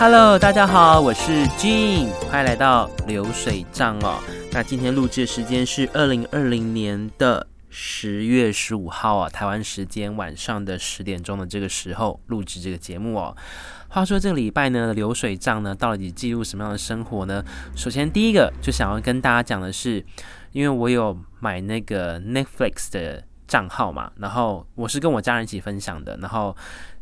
Hello，大家好，我是 Jean，欢迎来到流水账哦。那今天录制的时间是二零二零年的十月十五号啊，台湾时间晚上的十点钟的这个时候录制这个节目哦。话说这个礼拜呢，流水账呢到底记录什么样的生活呢？首先第一个就想要跟大家讲的是，因为我有买那个 Netflix 的账号嘛，然后我是跟我家人一起分享的，然后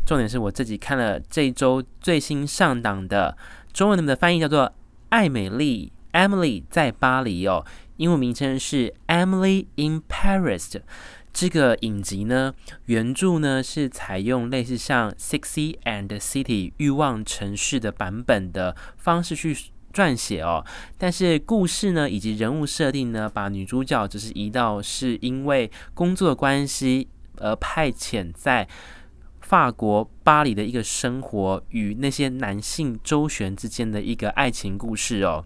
重点是我自己看了这一周最新上档的中文的翻译叫做《艾美丽》（Emily 在巴黎）哦，英文名称是《Emily in Paris》。这个影集呢，原著呢是采用类似像《Sexy and City》欲望城市的版本的方式去撰写哦，但是故事呢以及人物设定呢，把女主角只是移到是因为工作关系而派遣在法国巴黎的一个生活与那些男性周旋之间的一个爱情故事哦。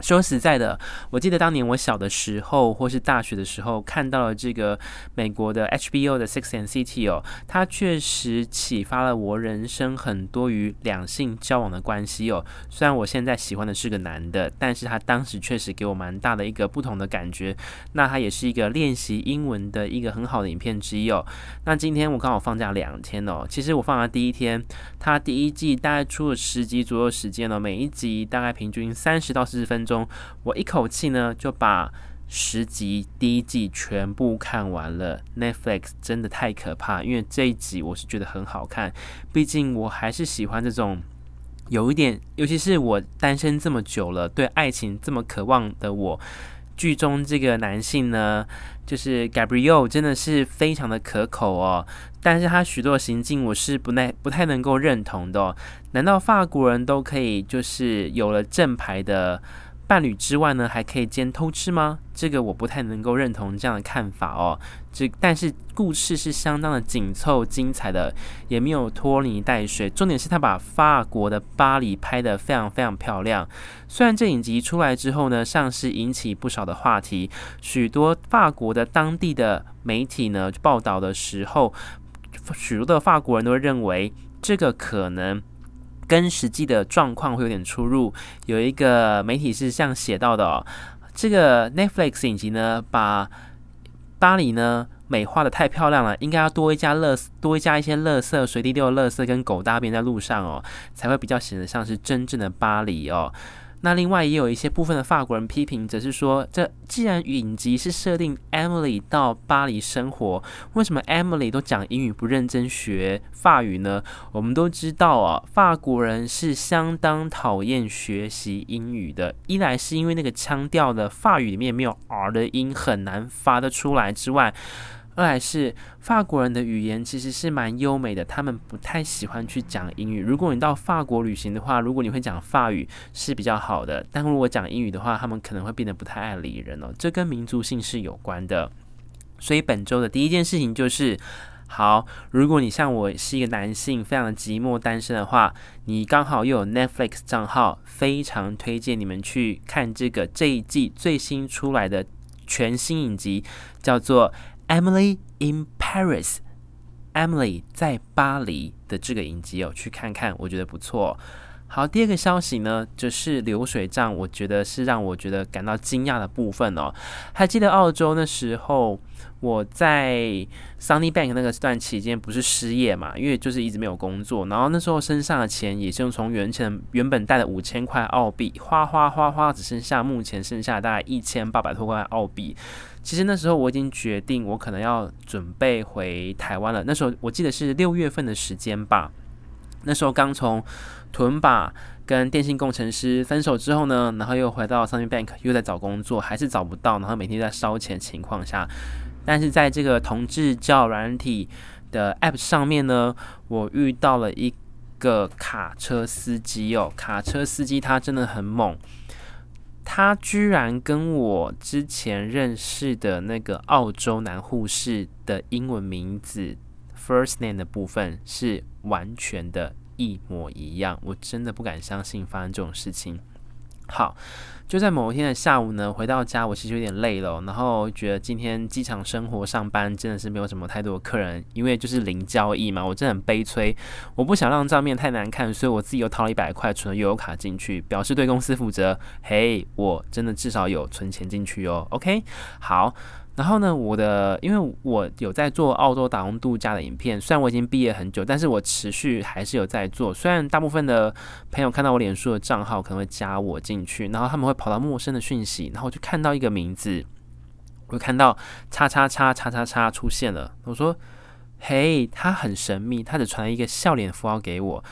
说实在的，我记得当年我小的时候，或是大学的时候，看到了这个美国的 HBO 的《Sex and City》哦，它确实启发了我人生很多与两性交往的关系哦。虽然我现在喜欢的是个男的，但是他当时确实给我蛮大的一个不同的感觉。那它也是一个练习英文的一个很好的影片之一哦。那今天我刚好放假两天哦，其实我放假第一天，它第一季大概出了十集左右时间哦，每一集大概平均三十到四十分中，我一口气呢就把十集第一季全部看完了。Netflix 真的太可怕，因为这一集我是觉得很好看，毕竟我还是喜欢这种有一点，尤其是我单身这么久了，对爱情这么渴望的我，剧中这个男性呢，就是 Gabriel，真的是非常的可口哦。但是他许多行径我是不太不太能够认同的哦。难道法国人都可以就是有了正牌的伴侣之外呢，还可以兼偷吃吗？这个我不太能够认同这样的看法哦。这但是故事是相当的紧凑精彩的，也没有拖泥带水。重点是他把法国的巴黎拍得非常非常漂亮。虽然这影集出来之后呢，上市引起不少的话题，许多法国的当地的媒体呢报道的时候，许多的法国人都认为这个可能。跟实际的状况会有点出入。有一个媒体是这样写到的哦，这个 Netflix 影集呢，把巴黎呢美化的太漂亮了，应该要多一加乐，多一加一些乐色，随地丢的乐色跟狗大便在路上哦，才会比较显得像是真正的巴黎哦。那另外也有一些部分的法国人批评，则是说，这既然影集是设定 Emily 到巴黎生活，为什么 Emily 都讲英语不认真学法语呢？我们都知道啊，法国人是相当讨厌学习英语的，一来是因为那个腔调的法语里面没有 R 的音，很难发得出来之外。二来是法国人的语言其实是蛮优美的，他们不太喜欢去讲英语。如果你到法国旅行的话，如果你会讲法语是比较好的，但如果讲英语的话，他们可能会变得不太爱理人哦。这跟民族性是有关的。所以本周的第一件事情就是，好，如果你像我是一个男性，非常的寂寞单身的话，你刚好又有 Netflix 账号，非常推荐你们去看这个这一季最新出来的全新影集，叫做。Emily in Paris，Emily 在巴黎的这个影集哦，去看看，我觉得不错。好，第二个消息呢，就是流水账，我觉得是让我觉得感到惊讶的部分哦。还记得澳洲那时候，我在 Sunny Bank 那个段期间不是失业嘛，因为就是一直没有工作，然后那时候身上的钱也是从原前原本带的五千块澳币花花花花，只剩下目前剩下大概一千八百多块澳币。其实那时候我已经决定，我可能要准备回台湾了。那时候我记得是六月份的时间吧。那时候刚从屯把跟电信工程师分手之后呢，然后又回到 Sunny Bank，又在找工作，还是找不到，然后每天在烧钱情况下，但是在这个同志交友软体的 App 上面呢，我遇到了一个卡车司机哦，卡车司机他真的很猛，他居然跟我之前认识的那个澳洲男护士的英文名字。First name 的部分是完全的一模一样，我真的不敢相信发生这种事情。好。就在某一天的下午呢，回到家我其实有点累了，然后觉得今天机场生活上班真的是没有什么太多的客人，因为就是零交易嘛，我真的很悲催，我不想让账面太难看，所以我自己又掏了一百块存了悠游卡进去，表示对公司负责。嘿，我真的至少有存钱进去哦。OK，好。然后呢，我的因为我有在做澳洲打工度假的影片，虽然我已经毕业很久，但是我持续还是有在做。虽然大部分的朋友看到我脸书的账号可能会加我进去，然后他们会跑到陌生的讯息，然后就看到一个名字，我就看到叉叉叉叉叉叉出现了。我说：“嘿，他很神秘，他只传了一个笑脸符号给我。”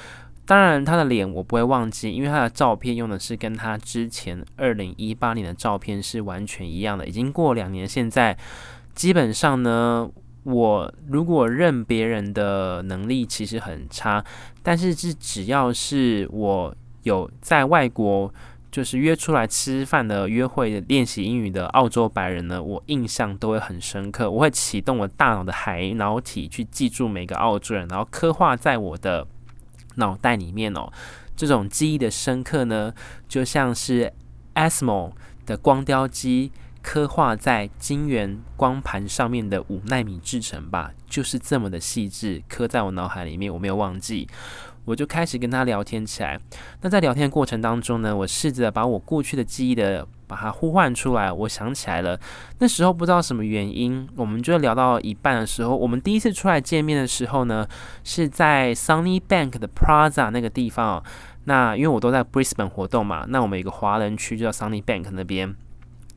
当然，他的脸我不会忘记，因为他的照片用的是跟他之前二零一八年的照片是完全一样的。已经过两年，现在基本上呢，我如果认别人的能力其实很差，但是是只要是我有在外国就是约出来吃饭的约会的练习英语的澳洲白人呢，我印象都会很深刻。我会启动我大脑的海脑体去记住每个澳洲人，然后刻画在我的。脑袋里面哦，这种记忆的深刻呢，就像是 ASMO 的光雕机刻画在晶圆光盘上面的五纳米制成吧，就是这么的细致，刻在我脑海里面，我没有忘记。我就开始跟他聊天起来。那在聊天过程当中呢，我试着把我过去的记忆的把它呼唤出来。我想起来了，那时候不知道什么原因，我们就聊到一半的时候，我们第一次出来见面的时候呢，是在 Sunny Bank 的 Plaza 那个地方。那因为我都在 Brisbane 活动嘛，那我们有个华人区就叫 Sunny Bank 那边。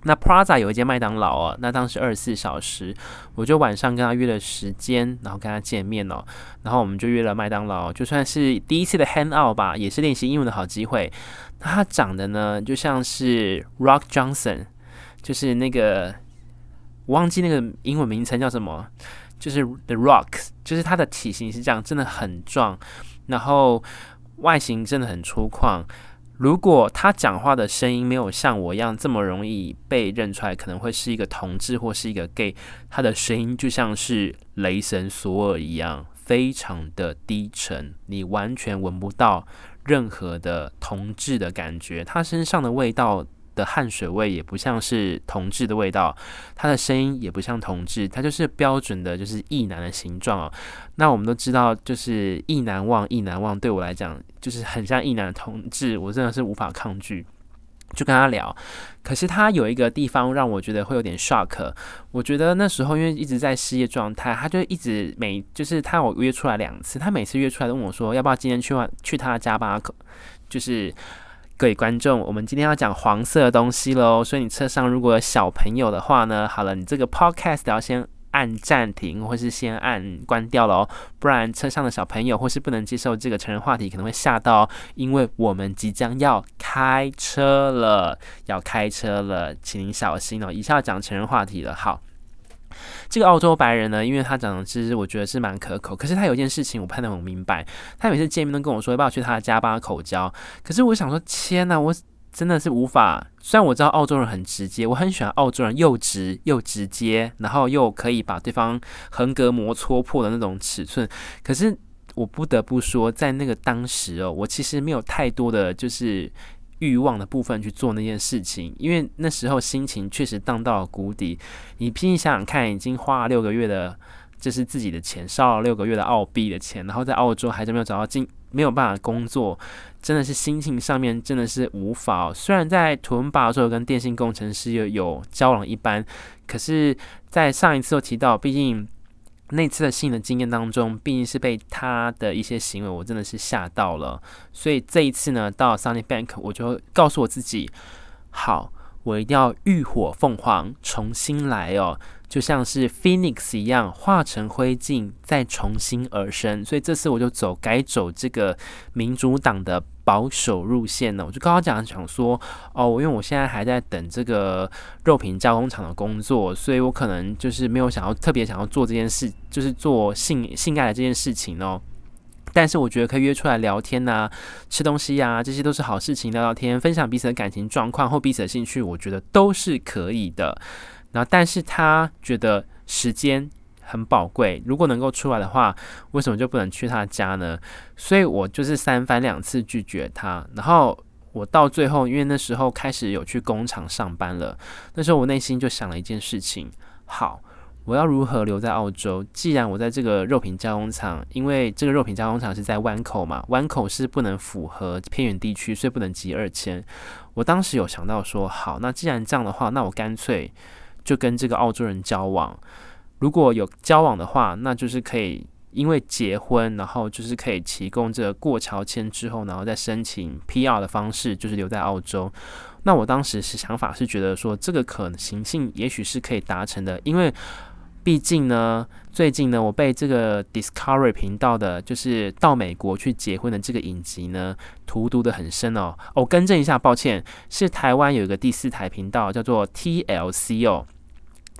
那 Plaza 有一间麦当劳哦，那当时二十四小时，我就晚上跟他约了时间，然后跟他见面哦，然后我们就约了麦当劳，就算是第一次的 hang out 吧，也是练习英文的好机会。他长得呢，就像是 Rock Johnson，就是那个我忘记那个英文名称叫什么，就是 The Rock，就是他的体型是这样，真的很壮，然后外形真的很粗犷。如果他讲话的声音没有像我一样这么容易被认出来，可能会是一个同志或是一个 gay。他的声音就像是雷神索尔一样，非常的低沉，你完全闻不到任何的同志的感觉。他身上的味道。的汗水味也不像是同志的味道，他的声音也不像同志，他就是标准的，就是异男的形状哦。那我们都知道，就是异男忘，异男忘对我来讲就是很像异男同志，我真的是无法抗拒，就跟他聊。可是他有一个地方让我觉得会有点 shock，我觉得那时候因为一直在失业状态，他就一直每就是他我约出来两次，他每次约出来都问我说要不要今天去去他的家吧，就是。各位观众，我们今天要讲黄色的东西喽，所以你车上如果有小朋友的话呢，好了，你这个 podcast 要先按暂停，或是先按关掉喽，不然车上的小朋友或是不能接受这个成人话题，可能会吓到，因为我们即将要开车了，要开车了，请您小心哦，一下要讲成人话题了，好。这个澳洲白人呢，因为他长得其实我觉得是蛮可口，可是他有一件事情我不太能明白，他每次见面都跟我说要不要去他的家帮他口交，可是我想说天呐，我真的是无法。虽然我知道澳洲人很直接，我很喜欢澳洲人又直又直接，然后又可以把对方横膈膜戳破的那种尺寸，可是我不得不说，在那个当时哦，我其实没有太多的就是。欲望的部分去做那件事情，因为那时候心情确实荡到了谷底。你拼命想想看，已经花了六个月的，这是自己的钱，烧了六个月的澳币的钱，然后在澳洲还是没有找到进，没有办法工作，真的是心情上面真的是无法。虽然在图文巴的时候跟电信工程师有有交往一般，可是，在上一次有提到，毕竟。那次的性的经验当中，毕竟是被他的一些行为，我真的是吓到了。所以这一次呢，到 Sunny Bank，我就告诉我自己，好，我一定要浴火凤凰，重新来哦。就像是 Phoenix 一样，化成灰烬，再重新而生。所以这次我就走改走这个民主党的保守路线呢。我就刚刚讲，想说哦，因为我现在还在等这个肉品加工厂的工作，所以我可能就是没有想要特别想要做这件事，就是做性性爱的这件事情哦。但是我觉得可以约出来聊天呐、吃东西呀、这些都是好事情。聊聊天，分享彼此的感情状况或彼此的兴趣，我觉得都是可以的。然后，但是他觉得时间很宝贵，如果能够出来的话，为什么就不能去他家呢？所以我就是三番两次拒绝他。然后我到最后，因为那时候开始有去工厂上班了，那时候我内心就想了一件事情：好，我要如何留在澳洲？既然我在这个肉品加工厂，因为这个肉品加工厂是在湾口嘛，湾口是不能符合偏远地区，所以不能集二千。我当时有想到说，好，那既然这样的话，那我干脆就跟这个澳洲人交往。如果有交往的话，那就是可以。因为结婚，然后就是可以提供这个过桥签之后，然后再申请 PR 的方式，就是留在澳洲。那我当时是想法是觉得说，这个可行性也许是可以达成的，因为毕竟呢，最近呢，我被这个 Discovery 频道的，就是到美国去结婚的这个影集呢，荼毒得很深哦。我、哦、更正一下，抱歉，是台湾有一个第四台频道叫做 TLC 哦。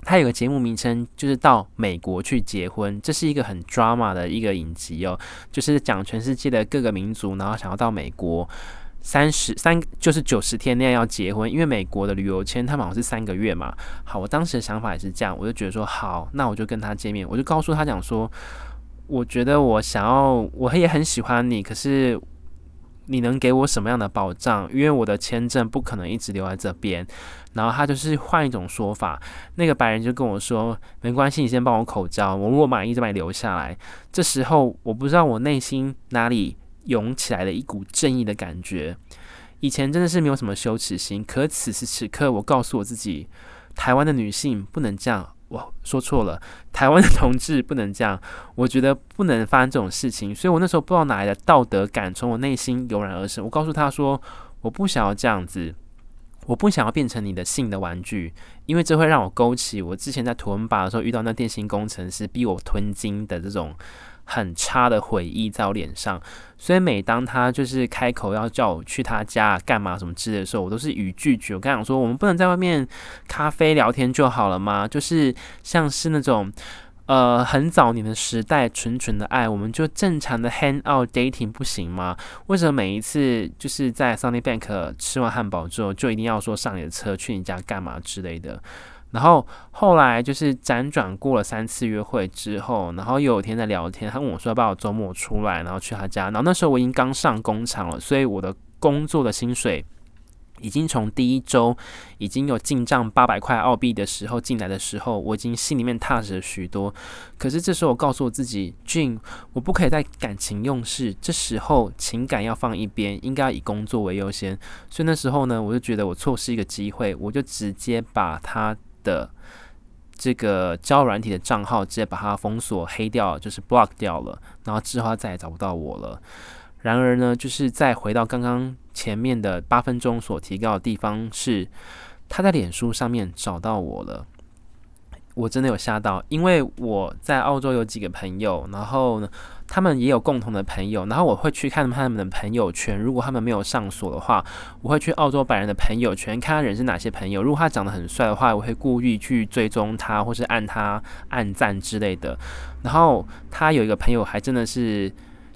他有个节目名称，就是到美国去结婚，这是一个很 drama 的一个影集哦，就是讲全世界的各个民族，然后想要到美国三十三，就是九十天内要结婚，因为美国的旅游签他们好像是三个月嘛。好，我当时的想法也是这样，我就觉得说好，那我就跟他见面，我就告诉他讲说，我觉得我想要，我也很喜欢你，可是。你能给我什么样的保障？因为我的签证不可能一直留在这边。然后他就是换一种说法，那个白人就跟我说：“没关系，你先帮我口交，我如果满意就把你留下来。”这时候我不知道我内心哪里涌起来了一股正义的感觉。以前真的是没有什么羞耻心，可此时此刻，我告诉我自己：台湾的女性不能这样。我说错了，台湾的同志不能这样，我觉得不能发生这种事情，所以我那时候不知道哪来的道德感从我内心油然而生。我告诉他说，我不想要这样子，我不想要变成你的性的玩具，因为这会让我勾起我之前在图文吧的时候遇到那电信工程师逼我吞金的这种。很差的回忆在我脸上，所以每当他就是开口要叫我去他家干嘛什么之类的时候，我都是语拒绝。我刚想说，我们不能在外面咖啡聊天就好了吗？就是像是那种呃很早年的时代纯纯的爱，我们就正常的 hang out dating 不行吗？为什么每一次就是在 Sunny Bank 吃完汉堡之后，就一定要说上你的车去你家干嘛之类的？然后后来就是辗转过了三次约会之后，然后有一天在聊天，他问我说要不要周末出来，然后去他家。然后那时候我已经刚上工厂了，所以我的工作的薪水已经从第一周已经有进账八百块澳币的时候进来的时候，我已经心里面踏实了许多。可是这时候我告诉我自己，Gene，我不可以再感情用事，这时候情感要放一边，应该要以工作为优先。所以那时候呢，我就觉得我错失一个机会，我就直接把他。的这个交软体的账号直接把它封锁黑掉，就是 block 掉了，然后之后他再也找不到我了。然而呢，就是再回到刚刚前面的八分钟所提到的地方，是他在脸书上面找到我了。我真的有吓到，因为我在澳洲有几个朋友，然后呢，他们也有共同的朋友，然后我会去看他们的朋友圈。如果他们没有上锁的话，我会去澳洲白人的朋友圈看他人是哪些朋友。如果他长得很帅的话，我会故意去追踪他，或是按他按赞之类的。然后他有一个朋友还真的是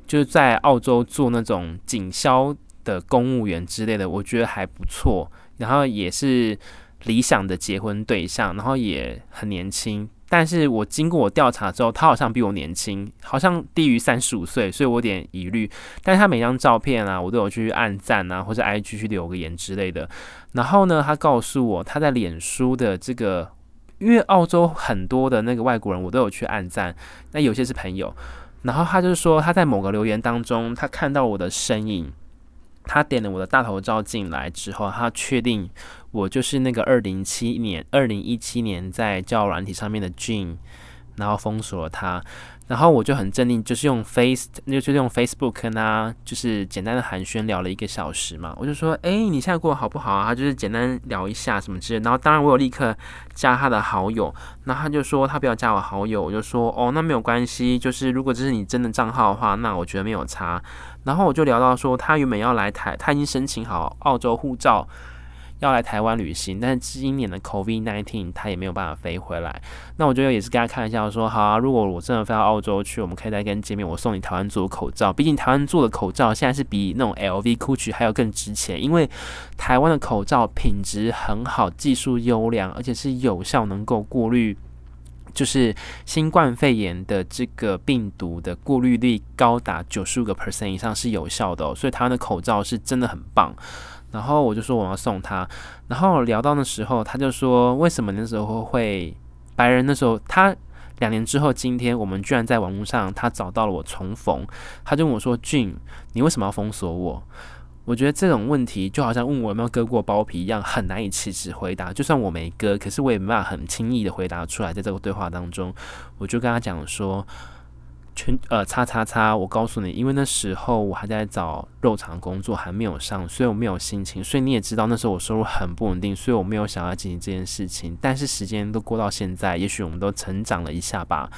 就是在澳洲做那种警消的公务员之类的，我觉得还不错。然后也是。理想的结婚对象，然后也很年轻，但是我经过我调查之后，他好像比我年轻，好像低于三十五岁，所以我有点疑虑。但是他每张照片啊，我都有去按赞啊，或者 IG 去留个言之类的。然后呢，他告诉我他在脸书的这个，因为澳洲很多的那个外国人，我都有去按赞，那有些是朋友。然后他就说他在某个留言当中，他看到我的身影。他点了我的大头照进来之后，他确定我就是那个二零七年、二零一七年在教软体上面的 Jin，然后封锁了他。然后我就很镇定，就是用 Face，就是用 Facebook 跟他就是简单的寒暄聊了一个小时嘛。我就说，哎，你现在过得好不好啊？他就是简单聊一下什么之类。然后当然我有立刻加他的好友。然后他就说他不要加我好友。我就说，哦，那没有关系。就是如果这是你真的账号的话，那我觉得没有差。然后我就聊到说，他原本要来台，他已经申请好澳洲护照。要来台湾旅行，但是今年的 COVID-19 他也没有办法飞回来。那我觉得也是跟他开玩笑说，好啊，如果我真的飞到澳洲去，我们可以再跟见面，我送你台湾做的口罩。毕竟台湾做的口罩现在是比那种 LV、GUCCI 还要更值钱，因为台湾的口罩品质很好，技术优良，而且是有效能够过滤，就是新冠肺炎的这个病毒的过滤率高达九十五个 percent 以上是有效的。所以他的口罩是真的很棒。然后我就说我要送他，然后聊到那时候，他就说为什么那时候会白人那时候他两年之后今天我们居然在网络上他找到了我重逢，他就问我说俊你为什么要封锁我？”我觉得这种问题就好像问我有没有割过包皮一样，很难以启齿回答。就算我没割，可是我也没办法很轻易的回答出来。在这个对话当中，我就跟他讲说：“全呃，叉叉叉，我告诉你，因为那时候我还在找肉肠工作，还没有上，所以我没有心情。所以你也知道，那时候我收入很不稳定，所以我没有想要进行这件事情。但是时间都过到现在，也许我们都成长了一下吧。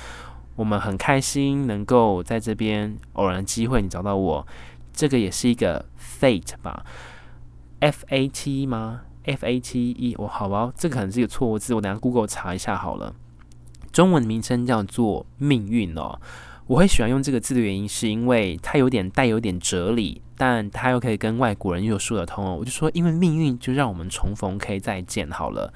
我们很开心能够在这边偶然机会，你找到我。”这个也是一个 fate 吧，f a t 吗？f a t e，我好吧，这个可能是一个错误字，我等下 Google 查一下好了。中文名称叫做命运哦。我会喜欢用这个字的原因，是因为它有点带有点哲理，但它又可以跟外国人又说得通哦。我就说，因为命运就让我们重逢，可以再见好了。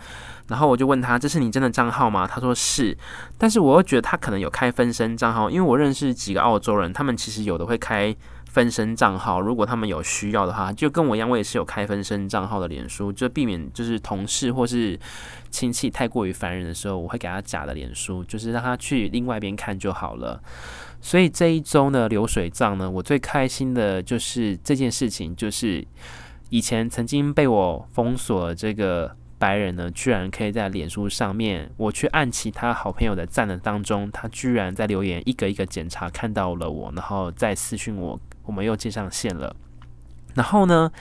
然后我就问他，这是你真的账号吗？他说是，但是我又觉得他可能有开分身账号，因为我认识几个澳洲人，他们其实有的会开。分身账号，如果他们有需要的话，就跟我一样，我也是有开分身账号的脸书，就避免就是同事或是亲戚太过于烦人的时候，我会给他假的脸书，就是让他去另外一边看就好了。所以这一周呢，流水账呢，我最开心的就是这件事情，就是以前曾经被我封锁这个白人呢，居然可以在脸书上面，我去按其他好朋友的赞的当中，他居然在留言一个一个检查看到了我，然后再私讯我。我们又接上线了，然后呢，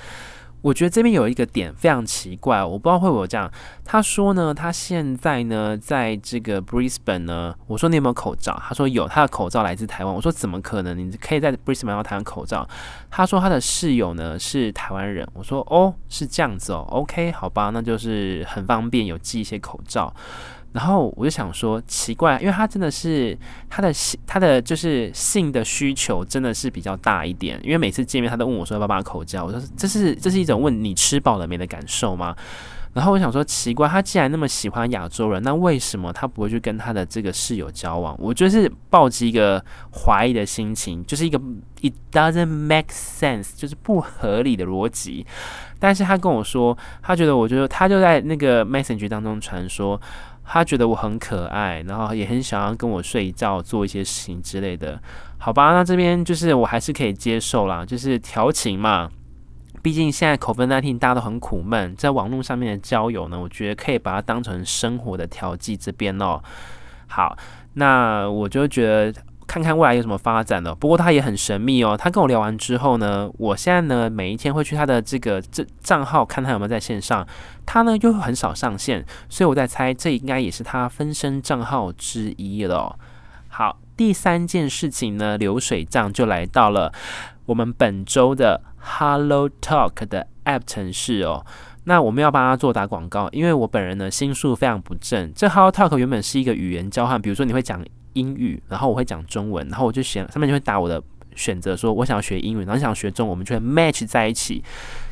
我觉得这边有一个点非常奇怪，我不知道会不会这样。他说呢，他现在呢，在这个 Brisbane 呢，我说你有没有口罩？他说有，他的口罩来自台湾。我说怎么可能？你可以在 Brisbane 要台湾口罩？他说他的室友呢是台湾人。我说哦，是这样子哦，OK，好吧，那就是很方便，有寄一些口罩。然后我就想说，奇怪，因为他真的是他的性，他的就是性的需求真的是比较大一点。因为每次见面，他都问我说要不要把口罩。我说这是这是一种问你吃饱了没的感受吗？然后我想说，奇怪，他既然那么喜欢亚洲人，那为什么他不会去跟他的这个室友交往？我就是抱着一个怀疑的心情，就是一个 it doesn't make sense，就是不合理的逻辑。但是他跟我说，他觉得我觉得他就在那个 message 当中传说。他觉得我很可爱，然后也很想要跟我睡觉、做一些事情之类的，好吧？那这边就是我还是可以接受啦，就是调情嘛。毕竟现在口分代替大家都很苦闷，在网络上面的交友呢，我觉得可以把它当成生活的调剂这边哦。好，那我就觉得。看看未来有什么发展了。不过他也很神秘哦。他跟我聊完之后呢，我现在呢每一天会去他的这个这账号看他有没有在线上。他呢又很少上线，所以我在猜这应该也是他分身账号之一了。好，第三件事情呢，流水账就来到了我们本周的 Hello Talk 的 App 城市哦。那我们要帮他做打广告，因为我本人呢心术非常不正。这 Hello Talk 原本是一个语言交换，比如说你会讲。英语，然后我会讲中文，然后我就选上面就会打我的选择，说我想要学英语，然后想学中文，我们就会 match 在一起。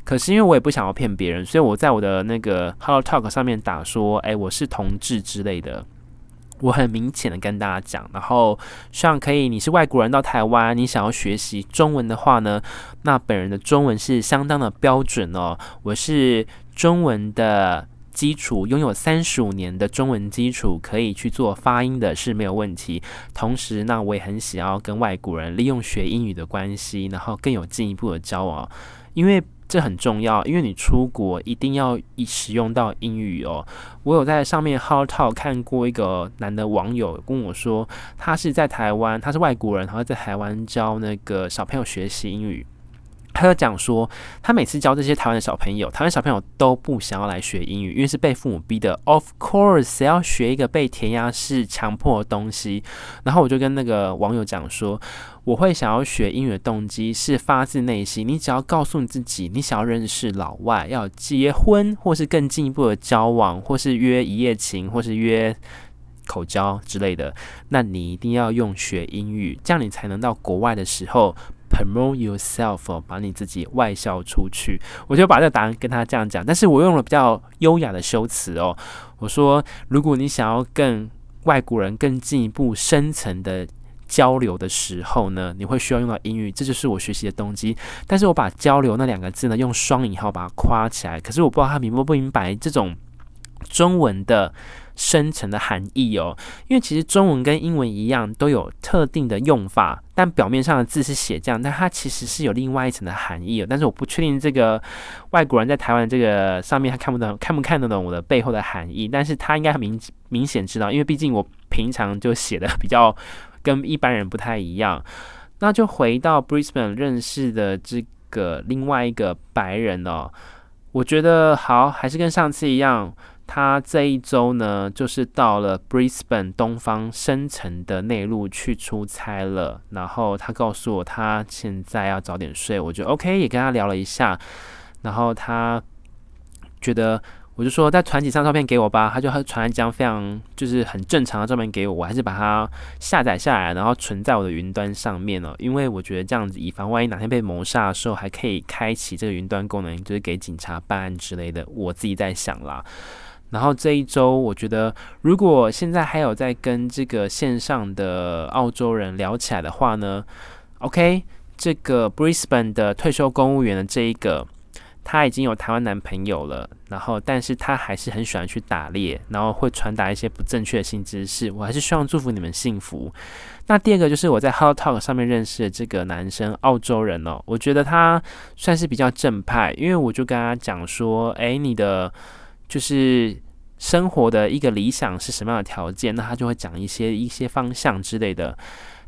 可是因为我也不想要骗别人，所以我在我的那个 Hello Talk 上面打说，哎，我是同志之类的。我很明显的跟大家讲，然后希望可以，你是外国人到台湾，你想要学习中文的话呢，那本人的中文是相当的标准哦，我是中文的。基础拥有三十五年的中文基础，可以去做发音的是没有问题。同时，那我也很想要跟外国人利用学英语的关系，然后更有进一步的交往，因为这很重要。因为你出国一定要以使用到英语哦。我有在上面 Hello Talk 看过一个男的网友跟我说，他是在台湾，他是外国人，然后在台湾教那个小朋友学习英语。他就讲说，他每次教这些台湾的小朋友，台湾小朋友都不想要来学英语，因为是被父母逼的。Of course，要学一个被填鸭式强迫的东西？然后我就跟那个网友讲说，我会想要学英语的动机是发自内心。你只要告诉你自己，你想要认识老外，要结婚，或是更进一步的交往，或是约一夜情，或是约口交之类的，那你一定要用学英语，这样你才能到国外的时候。Promote yourself，把你自己外销出去。我就把这个答案跟他这样讲，但是我用了比较优雅的修辞哦。我说，如果你想要跟外国人更进一步深层的交流的时候呢，你会需要用到英语，这就是我学习的动机。但是我把交流那两个字呢，用双引号把它夸起来，可是我不知道他明不不明白这种中文的。深层的含义哦，因为其实中文跟英文一样，都有特定的用法，但表面上的字是写这样，但它其实是有另外一层的含义哦。但是我不确定这个外国人在台湾这个上面他看不懂，看不看得懂我的背后的含义，但是他应该很明明显知道，因为毕竟我平常就写的比较跟一般人不太一样。那就回到 Brisbane 认识的这个另外一个白人哦，我觉得好，还是跟上次一样。他这一周呢，就是到了 Brisbane 东方深层的内陆去出差了。然后他告诉我，他现在要早点睡，我就 OK，也跟他聊了一下。然后他觉得，我就说再传几张照片给我吧。他就传了一张非常就是很正常的照片给我，我还是把它下载下来，然后存在我的云端上面了。因为我觉得这样子，以防万一哪天被谋杀的时候，还可以开启这个云端功能，就是给警察办案之类的。我自己在想啦。然后这一周，我觉得如果现在还有在跟这个线上的澳洲人聊起来的话呢，OK，这个 Brisbane 的退休公务员的这一个，他已经有台湾男朋友了，然后但是他还是很喜欢去打猎，然后会传达一些不正确的新知识，我还是希望祝福你们幸福。那第二个就是我在 Hot Talk 上面认识的这个男生，澳洲人哦，我觉得他算是比较正派，因为我就跟他讲说，哎，你的。就是生活的一个理想是什么样的条件？那他就会讲一些一些方向之类的。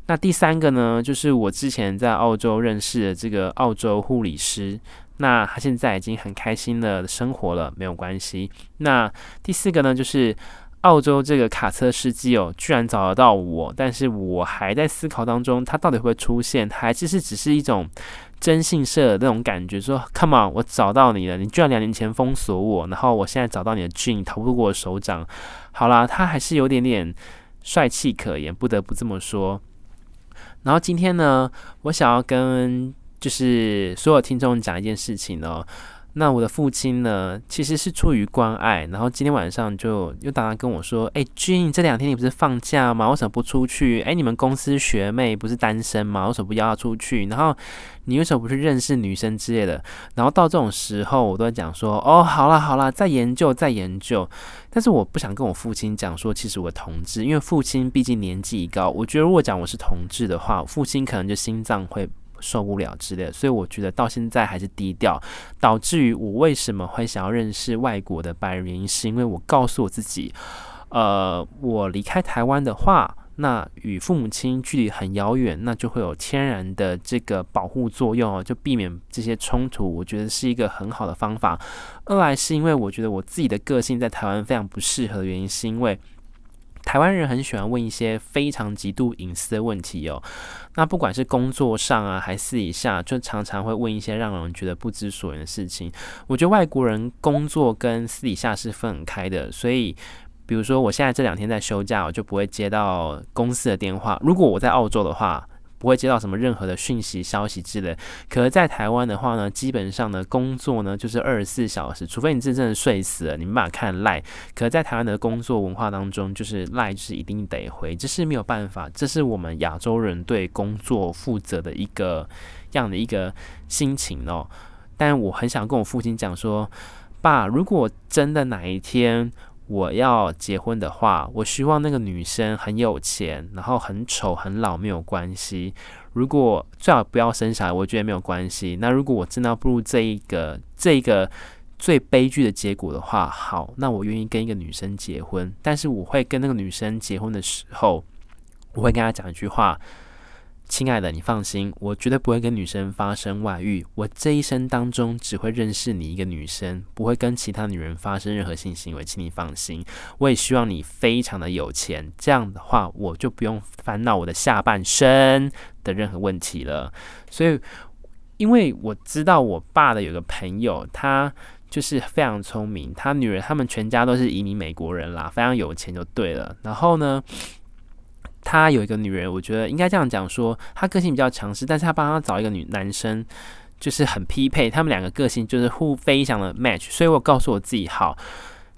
那第三个呢，就是我之前在澳洲认识的这个澳洲护理师，那他现在已经很开心的生活了，没有关系。那第四个呢，就是澳洲这个卡车司机哦，居然找得到我，但是我还在思考当中，他到底会不会出现，还是是只是一种。征信社的那种感觉，说 “Come on，我找到你了！你居然两年前封锁我，然后我现在找到你的俊逃不过我手掌。好啦，他还是有点点帅气可言，不得不这么说。然后今天呢，我想要跟就是所有听众讲一件事情哦。那我的父亲呢，其实是出于关爱，然后今天晚上就又打电话跟我说：“哎，君，这两天你不是放假吗？为什么不出去？哎，你们公司学妹不是单身吗？为什么不邀她出去？然后你为什么不去认识女生之类的？然后到这种时候，我都在讲说：哦，好啦好啦，再研究再研究。但是我不想跟我父亲讲说，其实我同志，因为父亲毕竟年纪已高，我觉得如果讲我是同志的话，父亲可能就心脏会。”受不了之类的，所以我觉得到现在还是低调，导致于我为什么会想要认识外国的白人，原因是因为我告诉我自己，呃，我离开台湾的话，那与父母亲距离很遥远，那就会有天然的这个保护作用，就避免这些冲突。我觉得是一个很好的方法。二来是因为我觉得我自己的个性在台湾非常不适合的原因，是因为。台湾人很喜欢问一些非常极度隐私的问题哦，那不管是工作上啊，还是私底下，就常常会问一些让人觉得不知所云的事情。我觉得外国人工作跟私底下是分很开的，所以比如说我现在这两天在休假，我就不会接到公司的电话。如果我在澳洲的话，不会接到什么任何的讯息、消息之类。可是，在台湾的话呢，基本上呢，工作呢就是二十四小时，除非你真正的睡死了，你没办法看赖。可是，在台湾的工作文化当中，就是赖是一定得回，这是没有办法，这是我们亚洲人对工作负责的一个样的一个心情哦。但我很想跟我父亲讲说，爸，如果真的哪一天。我要结婚的话，我希望那个女生很有钱，然后很丑很老没有关系。如果最好不要生小孩，我觉得没有关系。那如果我真的要步入这一个这一个最悲剧的结果的话，好，那我愿意跟一个女生结婚。但是我会跟那个女生结婚的时候，我会跟她讲一句话。亲爱的，你放心，我绝对不会跟女生发生外遇。我这一生当中只会认识你一个女生，不会跟其他女人发生任何性行为，请你放心。我也希望你非常的有钱，这样的话我就不用烦恼我的下半生的任何问题了。所以，因为我知道我爸的有个朋友，他就是非常聪明，他女儿他们全家都是移民美国人啦，非常有钱就对了。然后呢，他有一个女人，我觉得应该这样讲说，他个性比较强势，但是他帮他找一个女男生，就是很匹配，他们两个个性就是互非常的 match，所以我告诉我自己，好，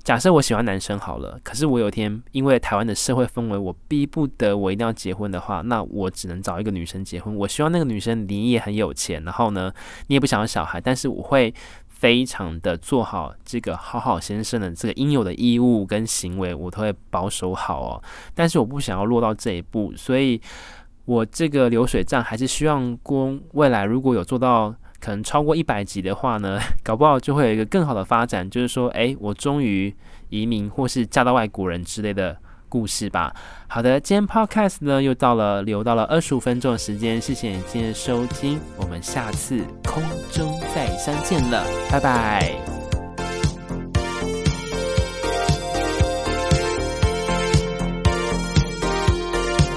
假设我喜欢男生好了，可是我有一天因为台湾的社会氛围，我逼不得我一定要结婚的话，那我只能找一个女生结婚。我希望那个女生你也很有钱，然后呢，你也不想要小孩，但是我会非常的做好这个好好先生的这个应有的义务跟行为，我都会保守好哦。但是我不想要落到这一步，所以我这个流水账还是希望过未来如果有做到。可能超过一百集的话呢，搞不好就会有一个更好的发展，就是说，哎，我终于移民或是嫁到外国人之类的故事吧。好的，今天 Podcast 呢又到了留到了二十五分钟的时间，谢谢你今天的收听，我们下次空中再相见了，拜拜。